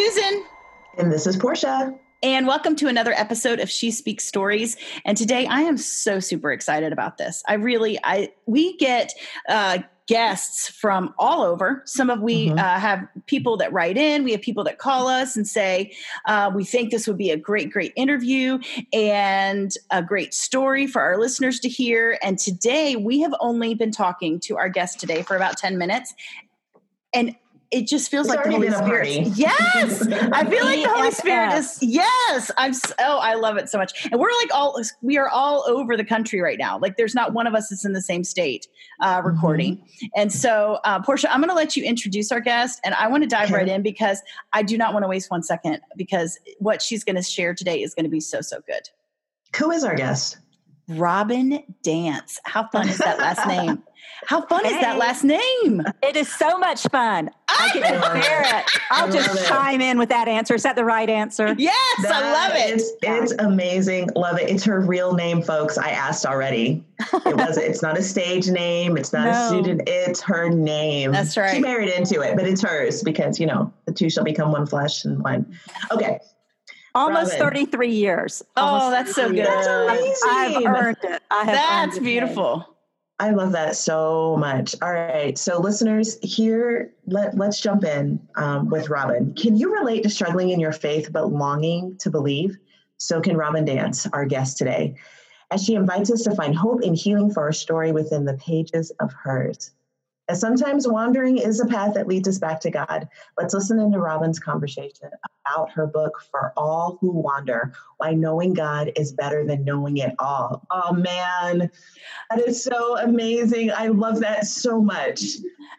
Susan. And this is Portia. And welcome to another episode of She Speaks Stories. And today I am so super excited about this. I really, I we get uh, guests from all over. Some of we mm-hmm. uh, have people that write in. We have people that call us and say uh, we think this would be a great, great interview and a great story for our listeners to hear. And today we have only been talking to our guest today for about ten minutes, and it just feels it's like the Holy Spirit. Yes, I feel like the Holy Spirit is. Yes, I'm. So, oh, I love it so much. And we're like all we are all over the country right now. Like there's not one of us that's in the same state uh, mm-hmm. recording. Mm-hmm. And so, uh, Portia, I'm going to let you introduce our guest, and I want to dive right in because I do not want to waste one second because what she's going to share today is going to be so so good. Who is our guest? Robin Dance. How fun is that last name? How fun hey. is that last name? It is so much fun. I can ah! share it. I'll I just chime in with that answer. Is that the right answer? Yes, that I love it. Is, it's amazing. Love it. It's her real name, folks. I asked already. It was. it's not a stage name. It's not no. a student. It's her name. That's right. She married into it, but it's hers because you know the two shall become one flesh and one. Okay. Almost Robin. 33 years. Oh, that's so good. That's amazing. I've earned it. I have that's beautiful. I love that so much. All right. So, listeners, here, let, let's jump in um, with Robin. Can you relate to struggling in your faith but longing to believe? So can Robin Dance, our guest today, as she invites us to find hope and healing for our story within the pages of hers. And sometimes wandering is a path that leads us back to God. Let's listen into Robin's conversation about her book, For All Who Wander Why Knowing God is Better Than Knowing It All. Oh, man, that is so amazing. I love that so much.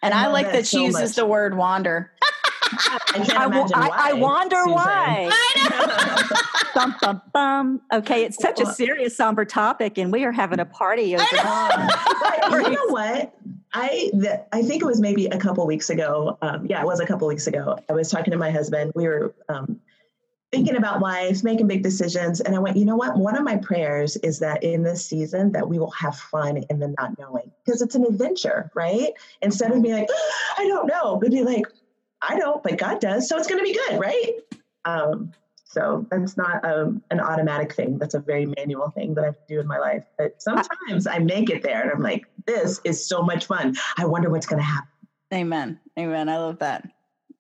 And I, I like that, that she so uses much. the word wander. I can't I, imagine I. I wonder Susan. why. I know. bum, bum, bum. Okay, it's such a serious, somber topic, and we are having a party over it. you know what? I I think it was maybe a couple weeks ago. Um, yeah, it was a couple weeks ago. I was talking to my husband. We were um, thinking about life, making big decisions, and I went, you know what? One of my prayers is that in this season that we will have fun in the not knowing because it's an adventure, right? Instead of being like, oh, I don't know, we'd be like, I don't, but God does, so it's going to be good, right? Um, so that's not um, an automatic thing. That's a very manual thing that I have to do in my life. But sometimes I make it there and I'm like, this is so much fun. I wonder what's going to happen. Amen. Amen. I love that.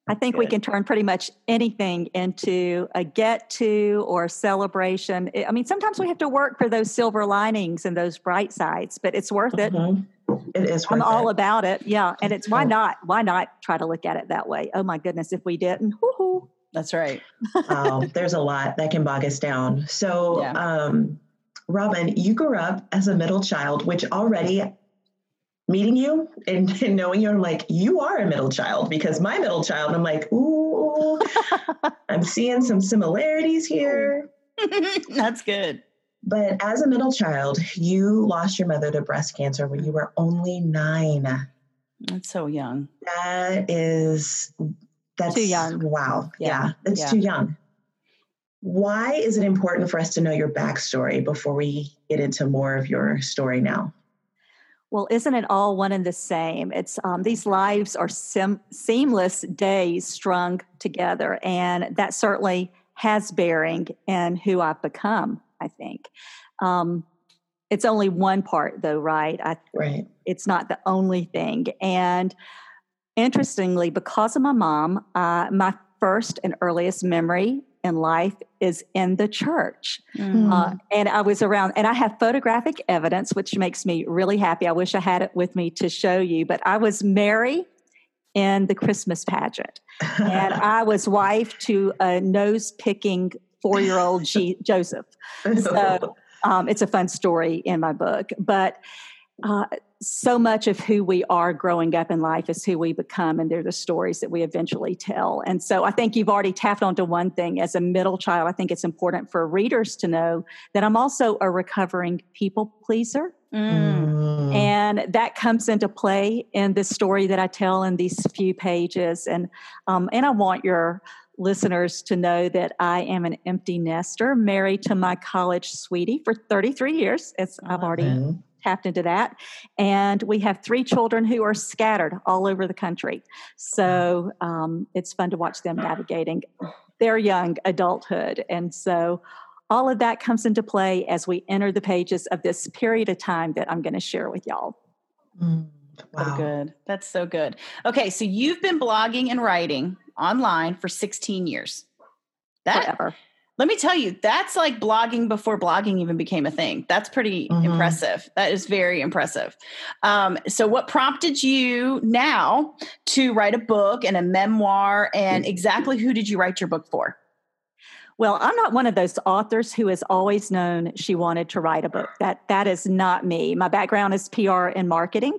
I think Good. we can turn pretty much anything into a get to or celebration. I mean, sometimes we have to work for those silver linings and those bright sides, but it's worth it. Mm-hmm. It is. I'm all it. about it. Yeah. And it's why not? Why not try to look at it that way? Oh my goodness, if we didn't, whoo that's right. wow, there's a lot that can bog us down. So, yeah. um, Robin, you grew up as a middle child, which already meeting you and, and knowing you, I'm like, you are a middle child because my middle child, I'm like, ooh, I'm seeing some similarities here. That's good. But as a middle child, you lost your mother to breast cancer when you were only nine. That's so young. That is that's too young. Wow. Yeah, yeah that's yeah. too young. Why is it important for us to know your backstory before we get into more of your story now? Well, isn't it all one and the same? It's um, these lives are sim- seamless days strung together, and that certainly has bearing in who I've become. I think um, it's only one part, though, right? I, right. It's not the only thing, and Interestingly, because of my mom, uh, my first and earliest memory in life is in the church. Mm. Uh, and I was around, and I have photographic evidence, which makes me really happy. I wish I had it with me to show you, but I was Mary in the Christmas pageant. and I was wife to a nose picking four year old G- Joseph. So um, it's a fun story in my book. But uh, so much of who we are growing up in life is who we become, and they're the stories that we eventually tell. And so I think you've already tapped onto one thing. As a middle child, I think it's important for readers to know that I'm also a recovering people pleaser. Mm. And that comes into play in the story that I tell in these few pages. And um, and I want your listeners to know that I am an empty nester, married to my college sweetie for 33 years, as I've already tapped into that. And we have three children who are scattered all over the country. So um, it's fun to watch them navigating their young adulthood. And so all of that comes into play as we enter the pages of this period of time that I'm going to share with y'all. Mm, wow. So good. That's so good. Okay, so you've been blogging and writing online for 16 years. That Forever let me tell you, that's like blogging before blogging even became a thing. That's pretty mm-hmm. impressive. That is very impressive. Um, so, what prompted you now to write a book and a memoir? And exactly who did you write your book for? Well, I'm not one of those authors who has always known she wanted to write a book. That that is not me. My background is PR and marketing.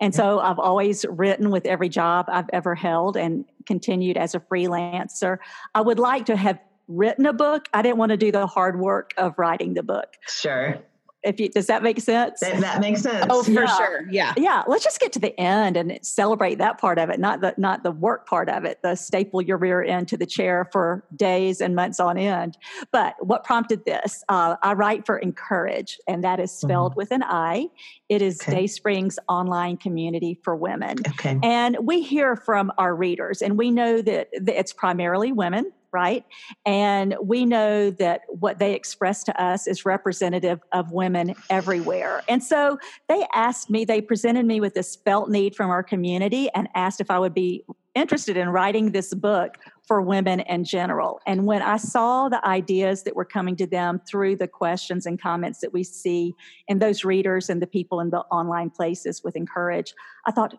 And so I've always written with every job I've ever held and continued as a freelancer. I would like to have written a book. I didn't want to do the hard work of writing the book. Sure. If you, does that make sense? That, that makes sense. Oh, for yeah. sure. Yeah. Yeah. Let's just get to the end and celebrate that part of it, not the not the work part of it. The staple your rear end to the chair for days and months on end. But what prompted this? Uh, I write for Encourage, and that is spelled mm-hmm. with an I. It is okay. Dayspring's online community for women. Okay. And we hear from our readers, and we know that it's primarily women right? And we know that what they express to us is representative of women everywhere. And so they asked me, they presented me with this felt need from our community and asked if I would be interested in writing this book for women in general. And when I saw the ideas that were coming to them through the questions and comments that we see in those readers and the people in the online places with Encourage, I thought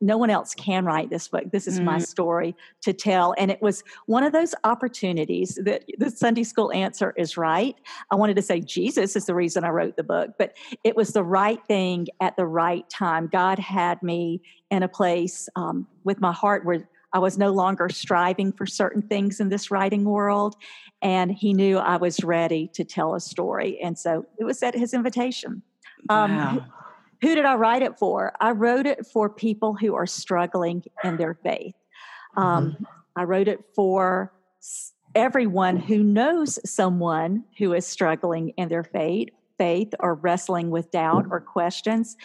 no one else can write this book. This is mm. my story to tell. And it was one of those opportunities that the Sunday school answer is right. I wanted to say Jesus is the reason I wrote the book, but it was the right thing at the right time. God had me in a place um, with my heart where I was no longer striving for certain things in this writing world. And he knew I was ready to tell a story. And so it was at his invitation. Um, wow. who, who did I write it for? I wrote it for people who are struggling in their faith. Um, mm-hmm. I wrote it for everyone who knows someone who is struggling in their faith faith or wrestling with doubt or questions.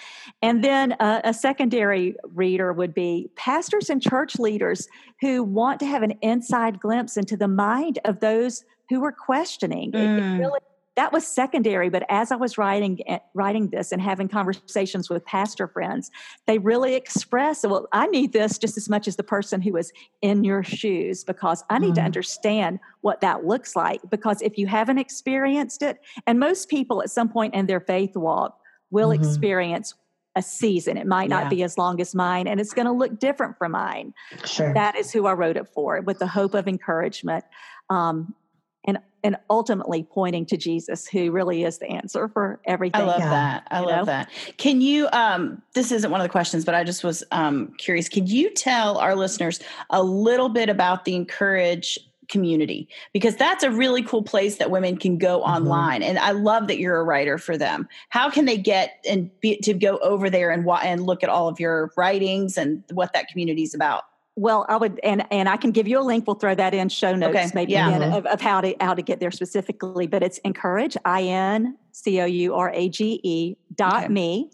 And then uh, a secondary reader would be pastors and church leaders who want to have an inside glimpse into the mind of those who are questioning. Mm. It, it really that was secondary but as i was writing eh, writing this and having conversations with pastor friends they really express well i need this just as much as the person who was in your shoes because i need mm-hmm. to understand what that looks like because if you haven't experienced it and most people at some point in their faith walk will mm-hmm. experience a season. It might not yeah. be as long as mine, and it's going to look different from mine. Sure. That is who I wrote it for, with the hope of encouragement. Um, and and ultimately pointing to Jesus, who really is the answer for everything. I love yeah. that. I you love know? that. Can you? Um, this isn't one of the questions, but I just was um, curious. Can you tell our listeners a little bit about the Encourage community because that's a really cool place that women can go mm-hmm. online and i love that you're a writer for them how can they get and be, to go over there and and look at all of your writings and what that community is about well, I would, and and I can give you a link. We'll throw that in show notes, okay. maybe yeah. again, mm-hmm. of, of, how to how to get there specifically. But it's encourage, I N C O U R A G E dot okay. me,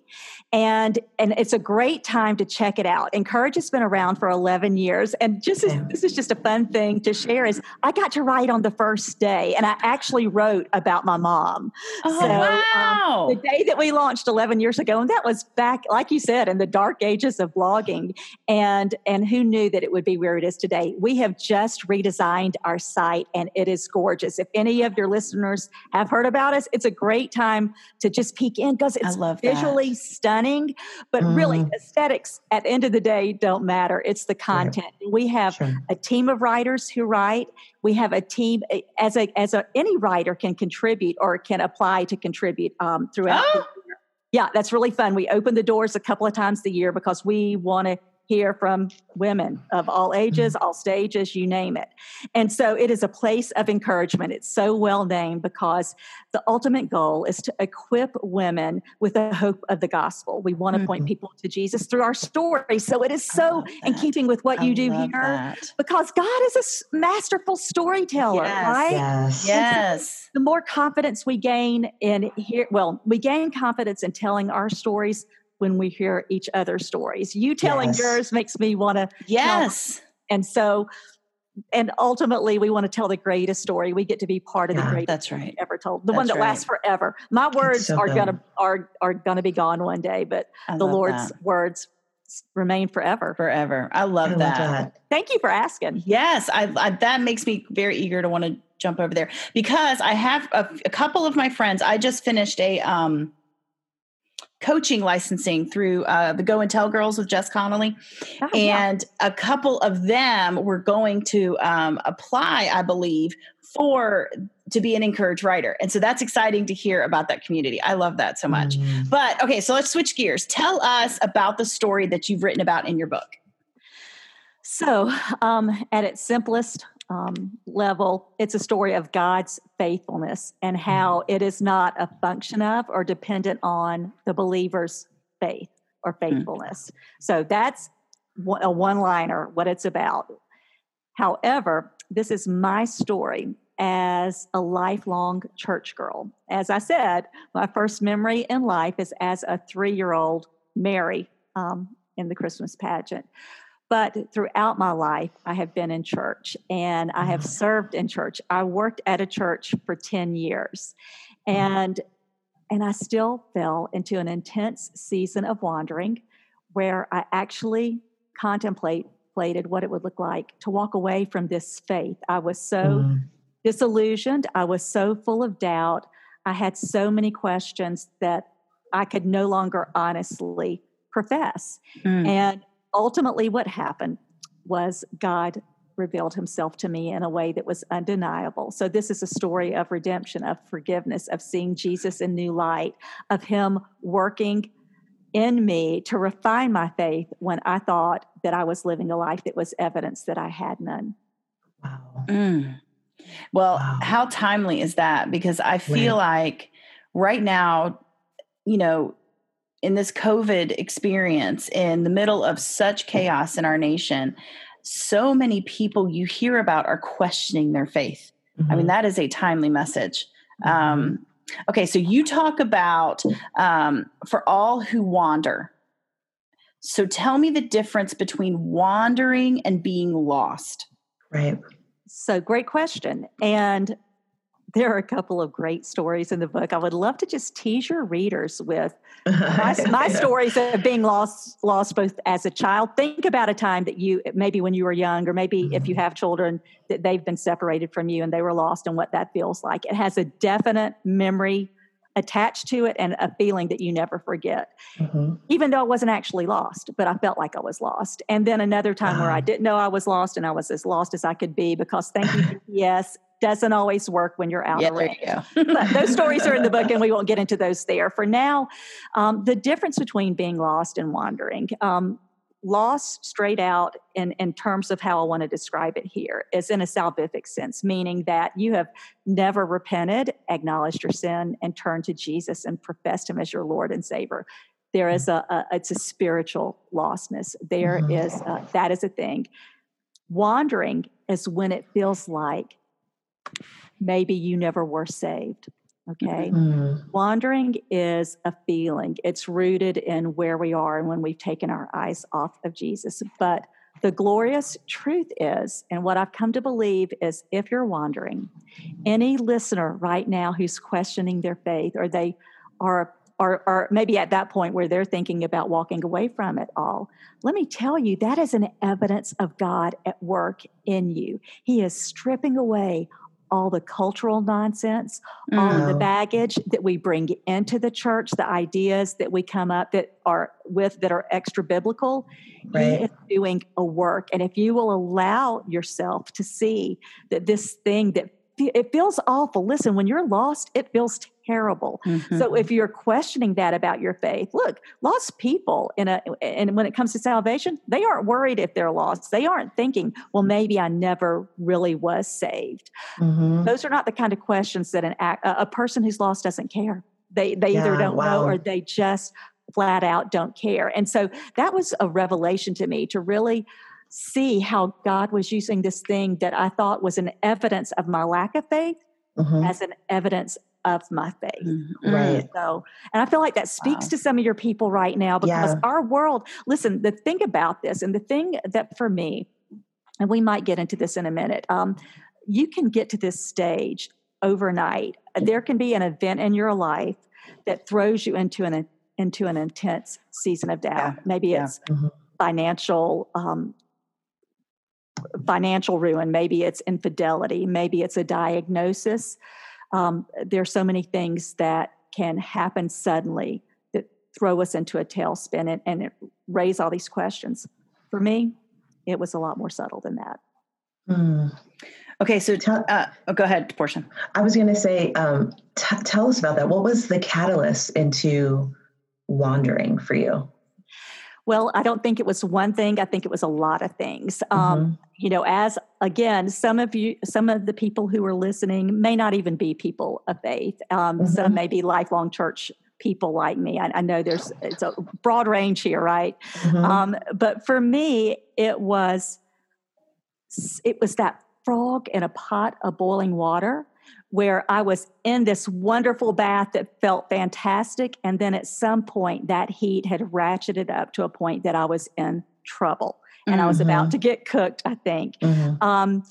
and and it's a great time to check it out. Encourage has been around for 11 years, and just as, this is just a fun thing to share. Is I got to write on the first day, and I actually wrote about my mom. Oh so, um, wow! Um, the day that we launched 11 years ago, and that was back, like you said, in the dark ages of blogging, and and who knew that it would be where it is today? We have just redesigned our site, and it is gorgeous. If any of your listeners have heard about us, it's a great time to just peek in because it's visually that. stunning. But mm. really, aesthetics at the end of the day don't matter. It's the content. Sure. We have sure. a team of writers who write. We have a team as a as a any writer can contribute or can apply to contribute um, throughout. Oh. The year. Yeah, that's really fun. We open the doors a couple of times a year because we want to hear from women of all ages, mm-hmm. all stages, you name it. And so it is a place of encouragement. It's so well named because the ultimate goal is to equip women with the hope of the gospel. We want to mm-hmm. point people to Jesus through our story. So it is so in keeping with what I you do here that. because God is a masterful storyteller, yes. right? Yes. Yes. The more confidence we gain in here, well, we gain confidence in telling our stories when we hear each other's stories. You telling yes. yours makes me want to. Yes. Tell. And so, and ultimately, we want to tell the greatest story. We get to be part of yeah, the greatest. That's right. Ever told, the that's one that right. lasts forever. My words so are good. gonna are are gonna be gone one day, but I the Lord's that. words remain forever. Forever. I love, I that. love that. Thank you for asking. Yes, I, I, that makes me very eager to want to jump over there because I have a, a couple of my friends. I just finished a um, coaching licensing through uh, the Go and Tell Girls with Jess Connolly. Oh, and yeah. a couple of them were going to um, apply, I believe, for to be an encouraged writer. And so that's exciting to hear about that community. I love that so much. Mm. But okay, so let's switch gears. Tell us about the story that you've written about in your book. So, um, at its simplest um, level, it's a story of God's faithfulness and how it is not a function of or dependent on the believer's faith or faithfulness. Mm. So that's a one liner, what it's about. However, this is my story as a lifelong church girl. As I said, my first memory in life is as a three year old Mary um, in the Christmas pageant. But throughout my life, I have been in church and I have served in church. I worked at a church for 10 years and and I still fell into an intense season of wandering where I actually contemplated what it would look like to walk away from this faith. I was so mm. disillusioned, I was so full of doubt. I had so many questions that I could no longer honestly profess. Mm. And ultimately, what happened was God revealed himself to me in a way that was undeniable. So, this is a story of redemption, of forgiveness, of seeing Jesus in new light, of him working in me to refine my faith when I thought that I was living a life that was evidence that I had none. Wow. Mm. Well, Wow. how timely is that? Because I feel like right now, you know, in this COVID experience, in the middle of such chaos in our nation, so many people you hear about are questioning their faith. I mean, Mhm. that is a timely message. Um, okay, so you talk about um, for all who wander. So tell me the difference between wandering and being lost. right. So, great question. And there are a couple of great stories in the book. I would love to just tease your readers with my, my stories of being lost lost both as a child. Think about a time that you maybe when you were young or maybe if you mm-hmm. have children that they've been separated from you and they were lost and what that feels like. It has a definite memory attached to it and a feeling that you never forget Mhm. even though i wasn't actually lost but i felt like i was lost and then another time where i Ah. didn't know i was lost and i was as lost as i could be because thank you yes doesn't always work when you're out Yeah, of there range you go. those stories are in the book and we won't get into those there for now um, the difference between being lost and wandering um, lost straight out in, in terms of how i want to describe it here is in a salvific sense meaning that you have never repented acknowledged your sin and turned to jesus and professed him as your lord and savior. There is a, a it's a spiritual lostness. There Mhm. is a, that is a thing. Wandering is when it feels like maybe you never were saved okay Mm. Wandering is a feeling. It's rooted in where we are and when we've taken our eyes off of Jesus. But the glorious truth is, and what I've come to believe is if you're wandering, any listener right now who's questioning their faith or they are or, or maybe at that point where they're thinking about walking away from it all, let me tell you, that is an evidence of God at work in you. He is stripping away all the cultural nonsense, all the baggage that we bring into the church, the ideas that we come up that are with that are extra biblical. He is doing a work. And if you will allow yourself to see that this thing that it feels awful. Listen, when you're lost, it feels terrible. Mm-hmm. So if you're questioning that about your faith, look, lost people in a and when it comes to salvation, they aren't worried if they're lost. They aren't thinking, well, maybe I never really was saved. Mm-hmm. Those are not the kind of questions that an a person who's lost doesn't care. They they yeah, either don't wow. know or they just flat out don't care. And so that was a revelation to me to really see how God was using this thing that I thought was an evidence of my lack of faith mm-hmm. as an evidence of my faith. Mm-hmm. Right. So, and I feel like that speaks wow. to some of your people right now because yeah. our world, listen, the thing about this and the thing that for me, and we might get into this in a minute, um, you can get to this stage overnight. There can be an event in your life that throws you into an into an intense season of doubt. Yeah. Maybe yeah. it's mm-hmm. financial um, financial ruin. Maybe it's infidelity. Maybe it's a diagnosis um, are so many things that can happen suddenly that throw us into a tailspin and, and raise all these questions. For me, it was a lot more subtle than that. Hmm. Okay, so tell, uh, oh, go ahead, Portia. I was going to say, um, t- tell us about that. What was the catalyst into wandering for you? Well, I don't think it was one thing. I think it was a lot of things. Um, mm-hmm. You know, as again, some of you, some of the people who are listening may not even be people of faith. Um, mm-hmm. Some may be lifelong church people like me. I, I, know there's it's a broad range here, right? Mm-hmm. Um, but for me, it was it was that frog in a pot of boiling water where I was in this wonderful bath that felt fantastic. And then at some point, that heat had ratcheted up to a point that I was in trouble and mm-hmm. I was about mm-hmm. to get cooked, I think. Mm-hmm. Um,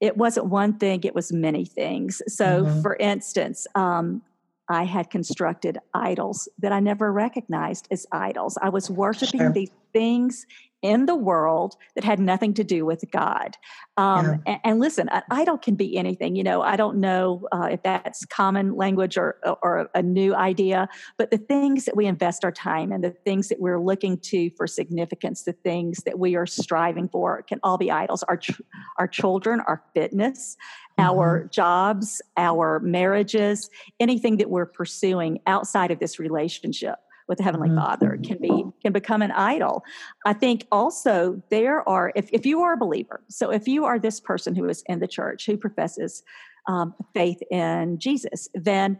it wasn't one thing, it was many things. So, mm-hmm. for instance, um, I had constructed idols that I never recognized as idols. I was worshiping sure. these things in the world that had nothing to do with God. Um, yeah. and, and, listen, an idol can be anything. You know, I don't know uh, if that's common language or, or a new idea, but the things that we invest our time in, the things that we're looking to for significance, the things that we are striving for can all be idols. Our, ch- our children, our fitness, mm-hmm. our jobs, our marriages, anything that we're pursuing outside of this relationship with the heavenly mm-hmm. father can be can become an idol i think also there are if, if you are a believer so if you are this person who is in the church who professes um, faith in jesus then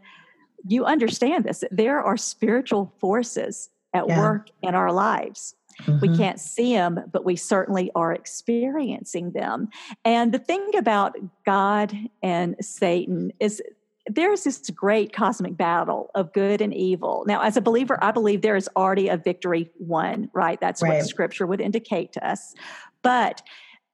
you understand this there are spiritual forces at yeah. work in our lives Mm-hmm. We can't see them, but we certainly are experiencing them. And the thing about God and Satan is there's this great cosmic battle of good and evil. Now, as a believer, I believe there is already a victory won, right? That's right. what scripture would indicate to us. But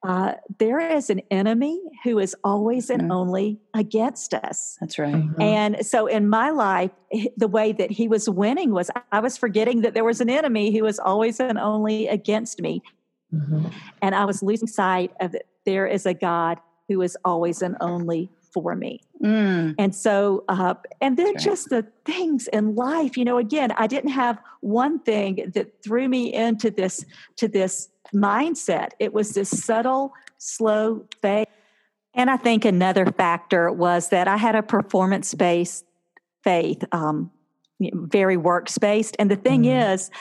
uh, there is an enemy who is always and mm-hmm. only against us. That's right. Mm-hmm. And so in my life, the way that he was winning was I was forgetting that there was an enemy who was always and only against me. Mm-hmm. And I was losing sight of that there is a God who is always and only for me. Mm. And so, uh, and then just the things in life, you know, again, I didn't have one thing that threw me into this, to this mindset. It was this subtle, slow faith. And I think another factor was that I had a performance based faith, um, very works-based. And the thing mm. is,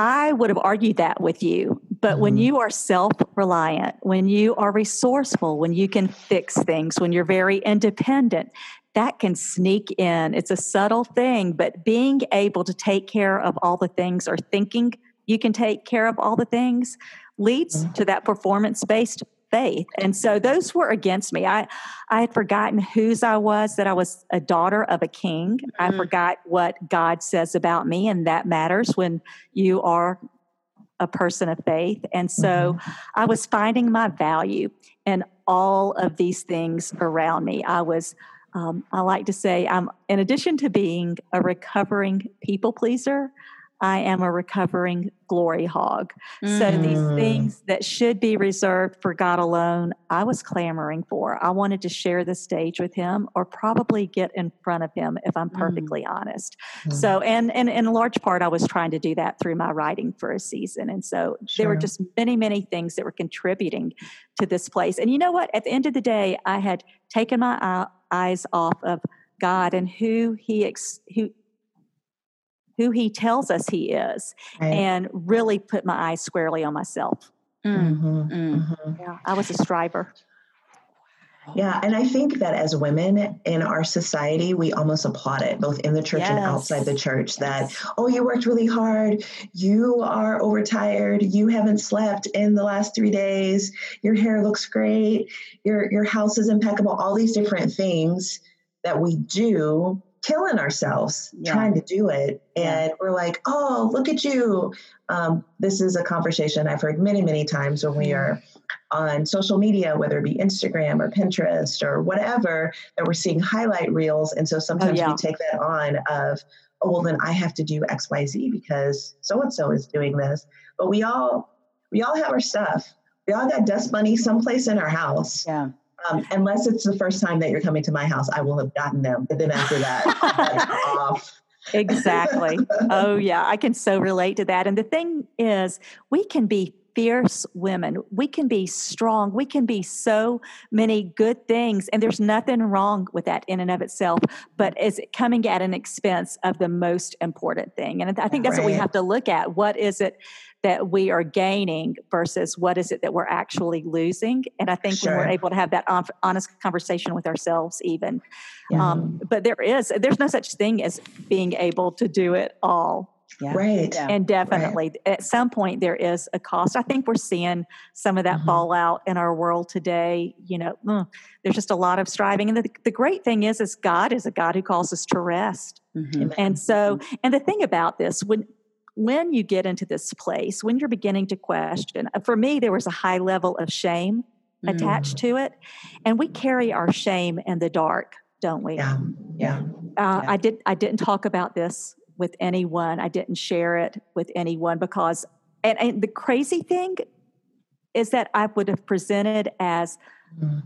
I would have argued that with you. But mm-hmm. when you are self reliant, when you are resourceful, when you can fix things, when you're very independent, that can sneak in. It's a subtle thing, but being able to take care of all the things or thinking you can take care of all the things leads mm-hmm. to that performance based faith. And so those were against me. I, I had forgotten whose I was, that I was a daughter of a king. Mm-hmm. I forgot what God says about me, and that matters when you are a person of faith. And so mm-hmm. I was finding my value in all of these things around me. I was, um, I like to say, I'm, in addition to being a recovering people pleaser, I am a recovering glory hog. Mm. So these mm. things that should be reserved for God alone, I was clamoring for. I wanted to share the stage with him or probably get in front of him if I'm mm. perfectly mm. honest. Mm. So and, and in large part I was trying to do that through my writing for a season. And so sure. there were just many, many things that were contributing to this place. And you know what? At the end of the day, I had taken my eyes off of God and who he ex- who who he tells us he is right. and really put my eyes squarely on myself. Mm-hmm, mm. Mm-hmm. Yeah, I was a striver. Yeah, and I think that as women in our society, we almost applaud it, both in the church yes. and outside the church, that, oh, you worked really hard, you are overtired, you haven't slept in the last three days, your hair looks great, your your house is impeccable, all these different things that we do killing ourselves yeah. trying to do it. And we're like, oh, look at you. Um, this is a conversation I've heard many, many times when we mm-hmm. are on social media, whether it be Instagram or Pinterest or whatever, that we're seeing highlight reels. And so sometimes oh, yeah. we take that on of, oh, well, then I have to do X, Y, Z because so and so is doing this. But we all, we all have our stuff. We all got dust bunny someplace in our house. Yeah. Um, unless it's the first time that you're coming to my house, I will have gotten them. But then after that, off. Exactly. oh, yeah. I can so relate to that. And the thing is, we can be fierce women. We can be strong. We can be so many good things. And there's nothing wrong with that in and of itself, but is it coming at an expense of the most important thing. And I think that's right. what we have to look at. What is it that we are gaining versus what is it that we're actually losing? And I think sure. when we're able to have that honest conversation with ourselves, even. Yeah. Um, but there is, there's no such thing as being able to do it all yeah. Right. And definitely right. at some point there is a cost. I think we're seeing some of that mm-hmm. fallout in our world today. You know, mm, there's just a lot of striving. And the, the great thing is, is God is a God who calls us to rest. Mm-hmm. And so, mm-hmm. and the thing about this, when, when you get into this place, when you're beginning to question, uh, for me, there was a high level of shame mm. attached to it. And we carry our shame in the dark, don't we? Yeah. Yeah. Uh, yeah. I did. I didn't talk about this with anyone. I didn't share it with anyone because, and, and the crazy thing is that I would have presented as mm.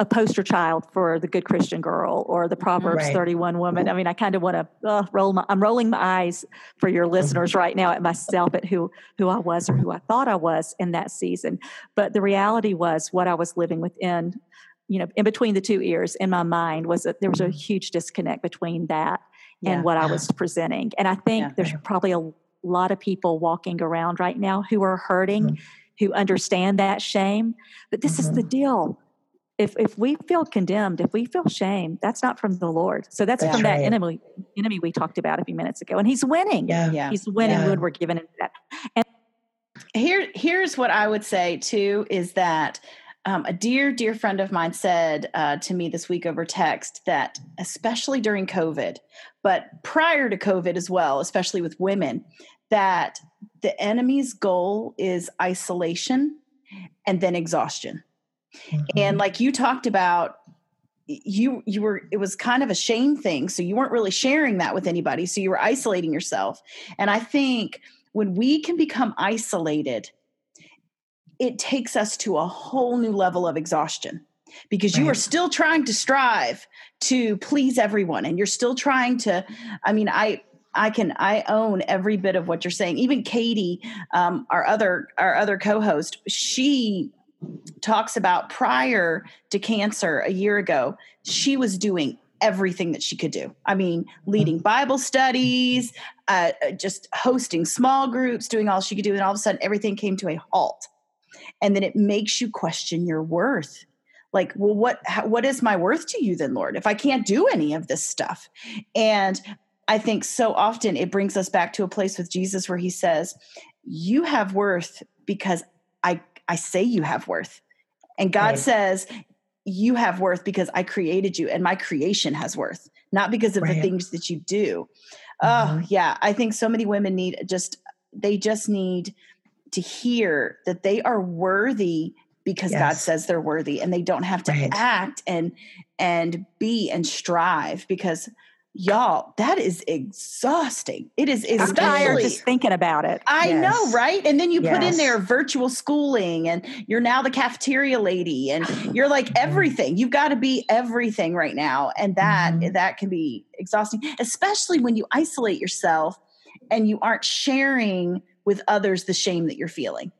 A poster child for the good Christian girl or the Proverbs right. 31 woman. I mean, I kind of want to uh, roll my, I'm rolling my eyes for your listeners mm-hmm. right now at myself at who, who I was or who I thought I was in that season. But the reality was what I was living within you know in between the two ears in my mind was that there was a mm-hmm. huge disconnect between that yeah. and what I was presenting. And I think yeah. there's probably a lot of people walking around right now who are hurting, mm-hmm. who understand that shame. But this mm-hmm. is the mm-hmm. deal. If if we feel condemned, if we feel shame, that's not from the Lord. So that's, that's from right. that enemy enemy we talked about a few minutes ago. And he's winning. Yeah. yeah. He's winning yeah. when we're given that. And here here's what I would say too is that um, a dear, dear friend of mine said uh, to me this week over text that, especially during COVID, but prior to COVID as well, especially with women, that the enemy's goal is isolation and then exhaustion. Mm-hmm. And like you talked about, you you were it was kind of a shame thing so you weren't really sharing that with anybody so you were isolating yourself. And i think when we can become isolated it takes us to a whole new level of exhaustion because you are still trying to strive to please everyone and you're still trying to i mean i i can i own every bit of what you're saying. Even katie um, our other our other co-host she talks about prior to cancer a year ago she was doing everything that she could do. I mean, leading Bible studies, uh, just hosting small groups, doing all she could do. And all of a sudden, everything came to a halt and then it makes you question your worth like well what what is my worth to you then lord if i can't do any of this stuff and i think so often it brings us back to a place with jesus where he says you have worth because i say you have worth and god right. says you have worth because i created you and my creation has worth not because of right. the things that you do mm-hmm. oh yeah i think so many women need just they just need to hear that they are worthy because yes. God says they're worthy and they don't have to right. act and and be and strive because y'all that is exhausting it is I'm tired just thinking about it i yes. know right and then you yes. put in there virtual schooling and you're now the cafeteria lady and you're like everything you've got to be everything right now and that mm-hmm. that can be exhausting especially when you isolate yourself and you aren't sharing with others the shame that you're feeling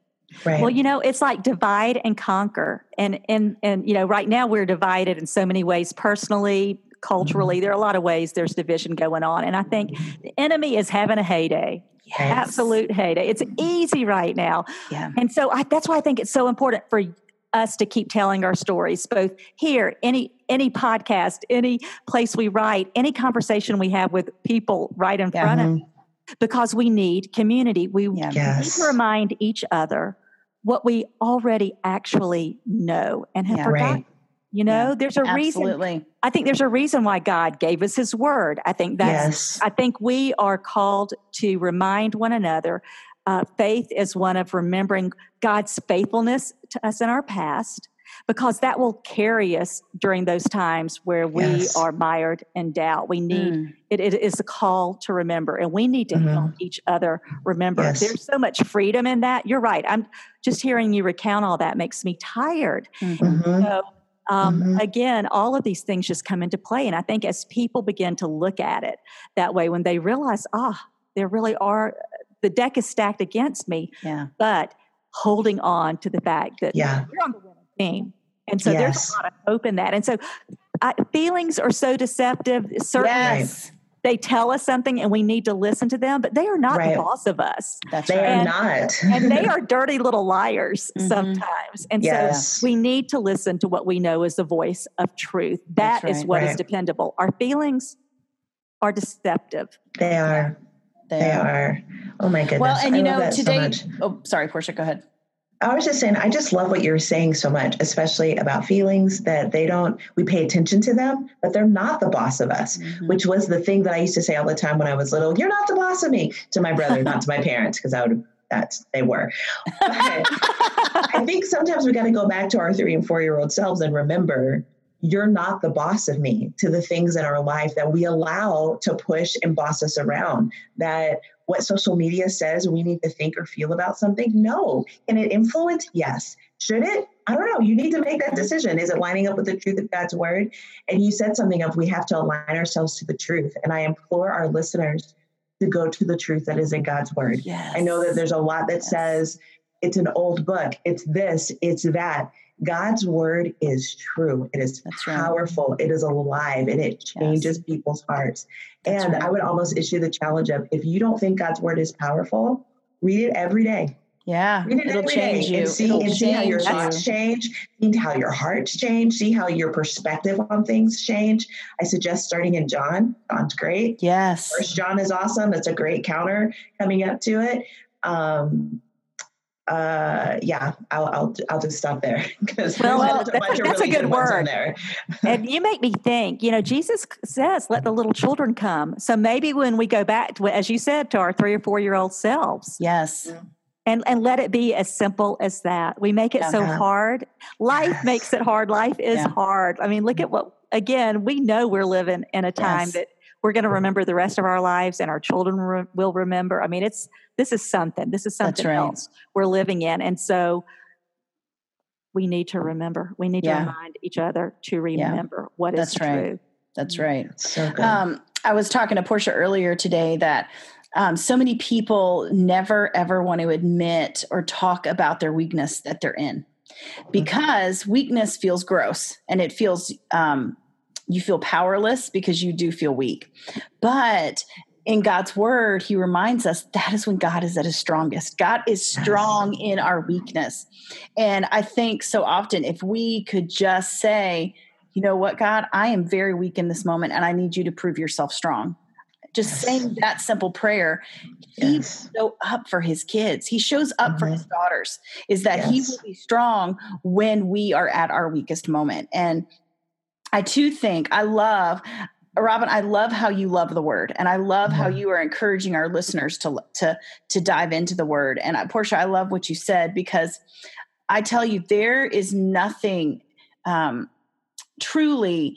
Right. Well, you know, it's like divide and conquer. And and and you know, right now we're divided in so many ways personally, culturally. Mm-hmm. There are a lot of ways there's division going on. And I think the enemy is having a heyday. Yes. Absolute heyday. It's easy right now. Yeah. And so I, that's why I think it's so important for us to keep telling our stories, both here, any any podcast, any place we write, any conversation we have with people right in front of mm-hmm. because we need community. We yes. need to remind each other what we already actually know and have yeah, forgotten. Right. You know, yeah, there's a reason absolutely. reason. I think there's a reason why God gave us His Word. I think that's. Yes. I think we are called to remind one another. Uh, faith is one of remembering God's faithfulness to us in our past, because that will carry us during those times where we yes. are mired in doubt. We need mm. it, it is a call to remember, and we need to mm-hmm. help each other remember. Yes. There's so much freedom in that. You're right. I'm just hearing you recount all that makes me tired. Mm-hmm. So um, mm-hmm. Again, all of these things just come into play. And I think as people begin to look at it that way, when they realize, ah, there really are, the deck is stacked against me, yeah. but holding on to the fact that yeah. you're on the winning team. And so yes. there's a lot of hope in that. And so I, feelings are so deceptive. Certainly, yes they tell us something and we need to listen to them, but they are not right. the boss of us. That's they right. are not. and they are dirty little liars mm-hmm. sometimes. And yes. so we need to listen to what we know is the voice of truth. That right. is what is dependable. Our feelings are deceptive. They are. They, they are. are. Oh my goodness. Well, and you know, today, so oh, sorry, Portia, go ahead. I was just saying, I just love what you're saying so much, especially about feelings that they don't, we pay attention to them, but they're not the boss of us, mm-hmm. which was the thing that I used to say all the time when I was little. You're not the boss of me to my brother, not to my parents, because I would, that's, they were. But I think sometimes we got to go back to our three and four year old selves and remember you're not the boss of me to the things in our life that we allow to push and boss us around that what social media says we need to think or feel about something? No. Can it influence? Yes. Should it? I don't know. You need to make that decision. Is it lining up with the truth of God's word? And you said something of we have to align ourselves to the truth. And I implore our listeners to go to the truth that is in God's word. Yes. I know that there's a lot that yes. says it's an old book, it's this, it's that. God's word is true. It is That's powerful. Right. It is alive and it changes yes. people's hearts. That's and right. I would almost issue the challenge of if you don't think God's word is powerful, read it every day. Yeah, it it'll change you. And see, it'll and see how your thoughts change, see how your hearts change, see how your perspective on things change. I suggest starting in John. John's great. Yes. First John is awesome. It's a great counter coming up to it. Um, uh yeah i'll i'll, I'll just stop there because well, well that's, a, that's really a good word. there. And you make me think you know jesus says let the little children come. So maybe when we go back to as you said to our three or four year old selves yes. And and let it be as simple as that. We make it so hard. Life yes. makes it hard. Life is yeah. hard. I mean look at what again we know we're living in a time yes. that we're going to remember the rest of our lives and our children re- will remember i mean it's this is something this is something right. else we're living in and so we need to remember we need yeah. to remind each other to remember yeah. what is that's true right. that's right so um, i was talking to portia earlier today that um, so many people never ever want to admit or talk about their weakness that they're in mm-hmm. because weakness feels gross and it feels um, you feel powerless because you do feel weak. But in God's word, he reminds us that is when God is at his strongest. God is strong in our weakness. And I think so often if we could just say, you know what, God, I am very weak in this moment and I need you to prove yourself strong. Just yes. saying that simple prayer, he yes. show up for his kids. He shows up mm-hmm. for his daughters, is that yes. he will be strong when we are at our weakest moment. And I too think I love Robin, I love how you love the word, and I love how mm-hmm. you are encouraging our listeners to to to dive into the word. And I, Portia, I love what you said because I tell you, there is nothing um, truly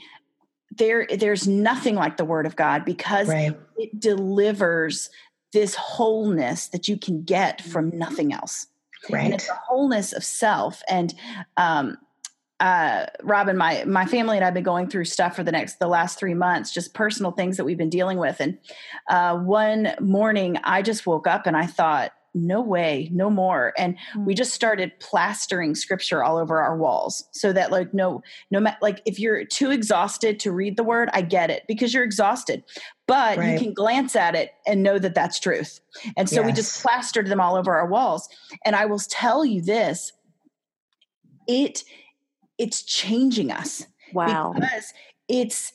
there there's nothing like the word of god because right. it delivers this wholeness that you can get from nothing else right and it's the wholeness of self and um uh, Robin, my my family and I've been going through stuff for the next the last three months, just personal things that we've been dealing with. And uh, one morning, I just woke up and I thought, no way, no more. And mm-hmm. we just started plastering scripture all over our walls so that like no no like if you're too exhausted to read the word, I get it because you're exhausted. But right. you can glance at it and know that that's truth. And so yes. we just plastered them all over our walls. And I will tell you this, it it's changing us. Wow. Because it's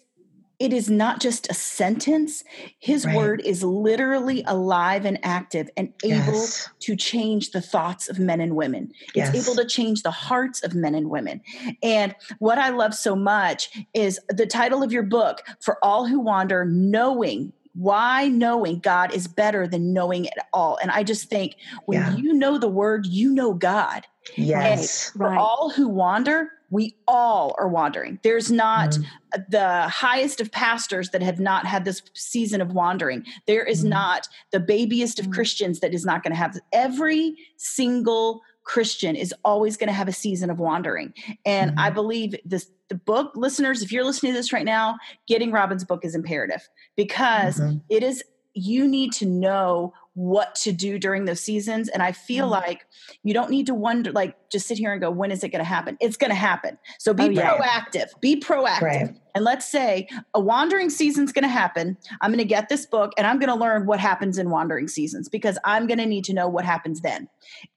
it is not just a sentence. His right. word is literally alive and active and able yes. to change the thoughts of men and women. Yes. It's able to change the hearts of men and women. And what I love so much is the title of your book, For All Who Wander, Knowing why knowing God is better than knowing it all. And I just think when yeah. you know the word, you know God. Yes. And for right. all who wander, we all are wandering. There's not mm. the highest of pastors that have not had this season of wandering. There is mm. not the babyest of mm. Christians that is not going to have every single Christian is always going to have a season of wandering. And I mm-hmm. believe this the book listeners, if you're listening to this right now, getting Robin's book is imperative because mm-hmm. it is you need to know what to do during those seasons. And I feel mm-hmm. like you don't need to wonder, like, just sit here and go, when is it going to happen? It's going to happen. So be oh, yeah. proactive, be proactive. Right. And let's say a wandering season's going to happen. I'm going to get this book and I'm going to learn what happens in wandering seasons because I'm going to need to know what happens then.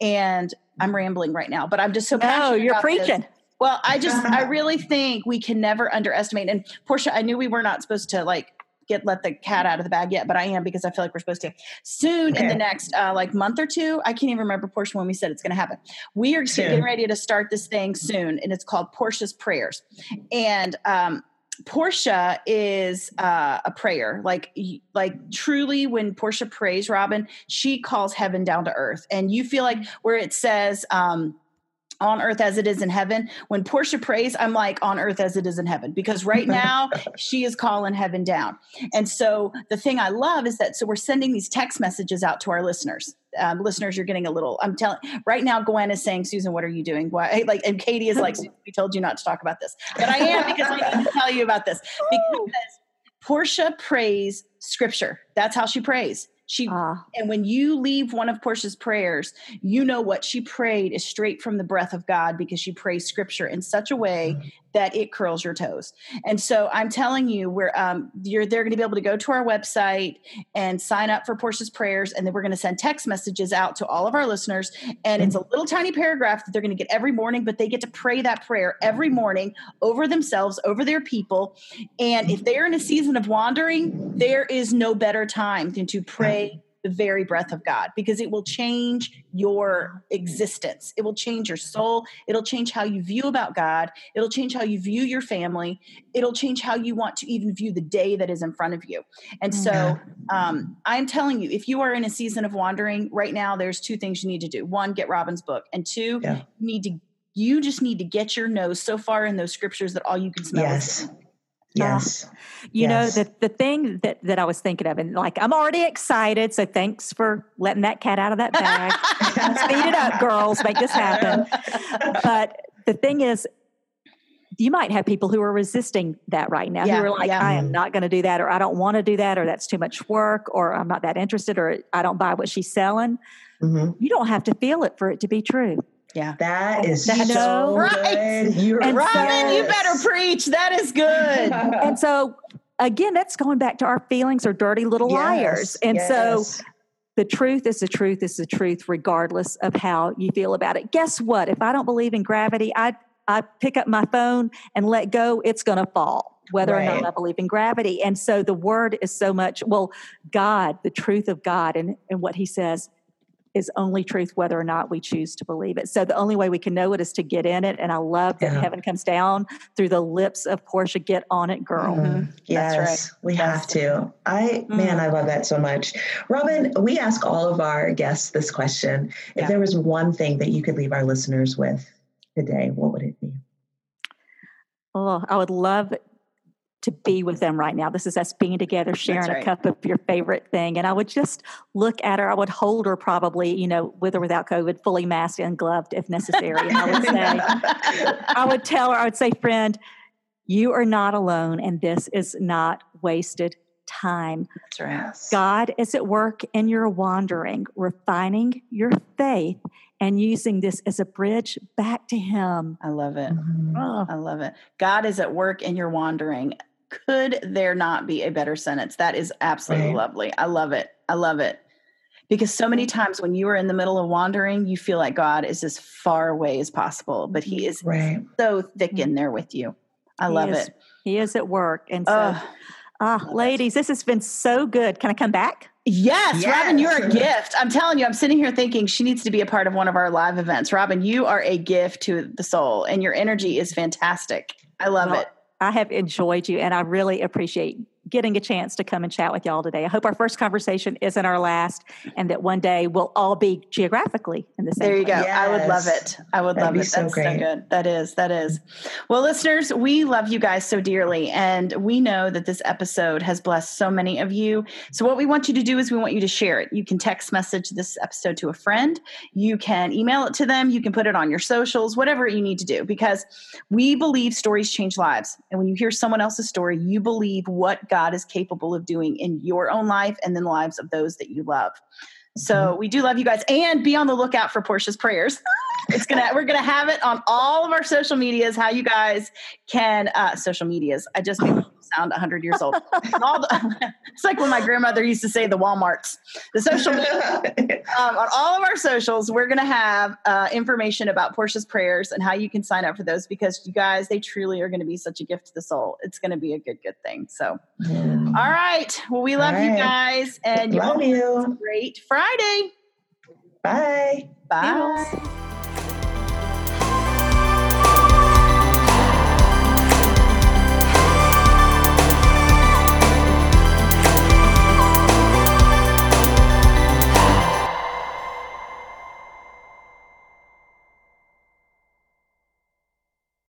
And I'm rambling right now, but I'm just so passionate. Oh, you're preaching. This. Well, I just, I really think we can never underestimate. And Portia, I knew we were not supposed to like get let the cat out of the bag yet, but I am because I feel like we're supposed to. Soon okay. in the next uh, like month or two, I can't even remember Portia when we said it's going to happen. We are soon. getting ready to start this thing soon, and it's called Portia's Prayers, and um, Portia is uh, a prayer, like like truly. When Portia prays, Robin, she calls heaven down to earth, and you feel like where it says. Um, on earth as it is in heaven. When Portia prays, I'm like on earth as it is in heaven because right now she is calling heaven down. And so the thing I love is that so we're sending these text messages out to our listeners. Um, listeners, you're getting a little. I'm telling right now. Gwen is saying, "Susan, what are you doing?" Why? Like, and Katie is like, "We told you not to talk about this," but I am because I need to tell you about this because Portia prays scripture. That's how she prays. She uh, and when you leave one of Portia's prayers, you know what she prayed is straight from the breath of God because she prays scripture in such a way mm-hmm. That it curls your toes. And so I'm telling you, we're um, you're they're going to be able to go to our website and sign up for Portia's prayers, and then we're going to send text messages out to all of our listeners. And mm-hmm. it's a mm-hmm. little tiny paragraph that they're going to get every morning, but they get to pray that prayer every morning over themselves, over their people. And if they're in a season of wandering, there is no better time than to pray the very breath of God because it will change your existence. It will change your soul. It'll change how you view about God. It'll change how you view your family. It'll change how you want to even view the day that is in front of you. And so um, I'm telling you, if you are in a season of wandering right now, there's two things you need to do. One, get Robin's book. And two, yeah. you need to you just need to get your nose so far in those scriptures that all you can smell yes. is Yes. Uh, you yes. know, the, the thing that, that I was thinking of, and like, I'm already excited. So thanks for letting that cat out of that bag. Speed it up, girls. Make this happen. But the thing is, you might have people who are resisting that right now yeah, who are like, yeah. I am not going to do that, or I don't want to do that, or that's too much work, or I'm not that interested, or I don't buy what she's selling. Mm-hmm. You don't have to feel it for it to be true. Yeah. That is That's so right. good. You're and Robin, you better preach. That is good. and so again, that's going back to our feelings are dirty little yes, liars. And yes. so the truth is the truth is the truth, regardless of how you feel about it. Guess what? If I don't believe in gravity, I I pick up my phone and let go, it's going to fall, whether right. or not I believe in gravity. And so the word is so much, well, God, the truth of God and, and what he says is only truth whether or not we choose to believe it. So the only way we can know it is to get in it. And I love that yeah. heaven comes down through the lips of Portia. Get on it, girl. Mm-hmm. Yes, That's right. we That's have to. I mm. man, I love that so much. Robin, we ask all of our guests this question. If yeah. there was one thing that you could leave our listeners with today, what would it be? Oh, I would love to be with them right now. This is us being together, sharing right. a cup of your favorite thing. And I would just look at her. I would hold her probably, you know, with or without COVID, fully masked and gloved if necessary. And I would say, I would tell her, I would say, friend, you are not alone, and this is not wasted time. That's right. God is at work in your wandering, refining your faith and using this as a bridge back to Him. I love it. Mm-hmm. Oh. I love it. God is at work in your wandering. Could there not be a better sentence? That is absolutely right. lovely. I love it. I love it. Because so many times when you are in the middle of wandering, you feel like God is as far away as possible, but He is right. so thick in there with you. I he love is, it. He is at work. And so, ah, ladies, this has been so good. Can I come back? Yes, yes, Robin, you're a gift. I'm telling you, I'm sitting here thinking she needs to be a part of one of our live events. Robin, you are a gift to the soul, and your energy is fantastic. I love well, it. I have enjoyed you, and I really appreciate getting a chance to come and chat with y'all today. I hope our first conversation isn't our last and that one day we'll all be geographically in the same There you place. go. Yes. I would love it. I would That'd love it. So That's great. so good. That is. That is. Well, listeners, we love you guys so dearly and we know that this episode has blessed so many of you. So what we want you to do is we want you to share it. You can text message this episode to a friend. You can email it to them. You can put it on your socials, whatever you need to do because we believe stories change lives. And when you hear someone else's story, you believe what God is capable of doing in your own life and the lives of those that you love. So mm-hmm. we do love you guys and be on the lookout for Portia's prayers. it's gonna we're gonna have it on all of our social medias. How you guys can uh, social medias. I just made sound 100 years old. the, it's like when my grandmother used to say the Walmarts. The social media, um, on all of our socials, we're going to have uh, information about Portia's prayers and how you can sign up for those because you guys, they truly are going to be such a gift to the soul. It's going to be a good, good thing. So, mm. all right. Well, we love right. you guys and you love you. Great Friday. Bye. Bye.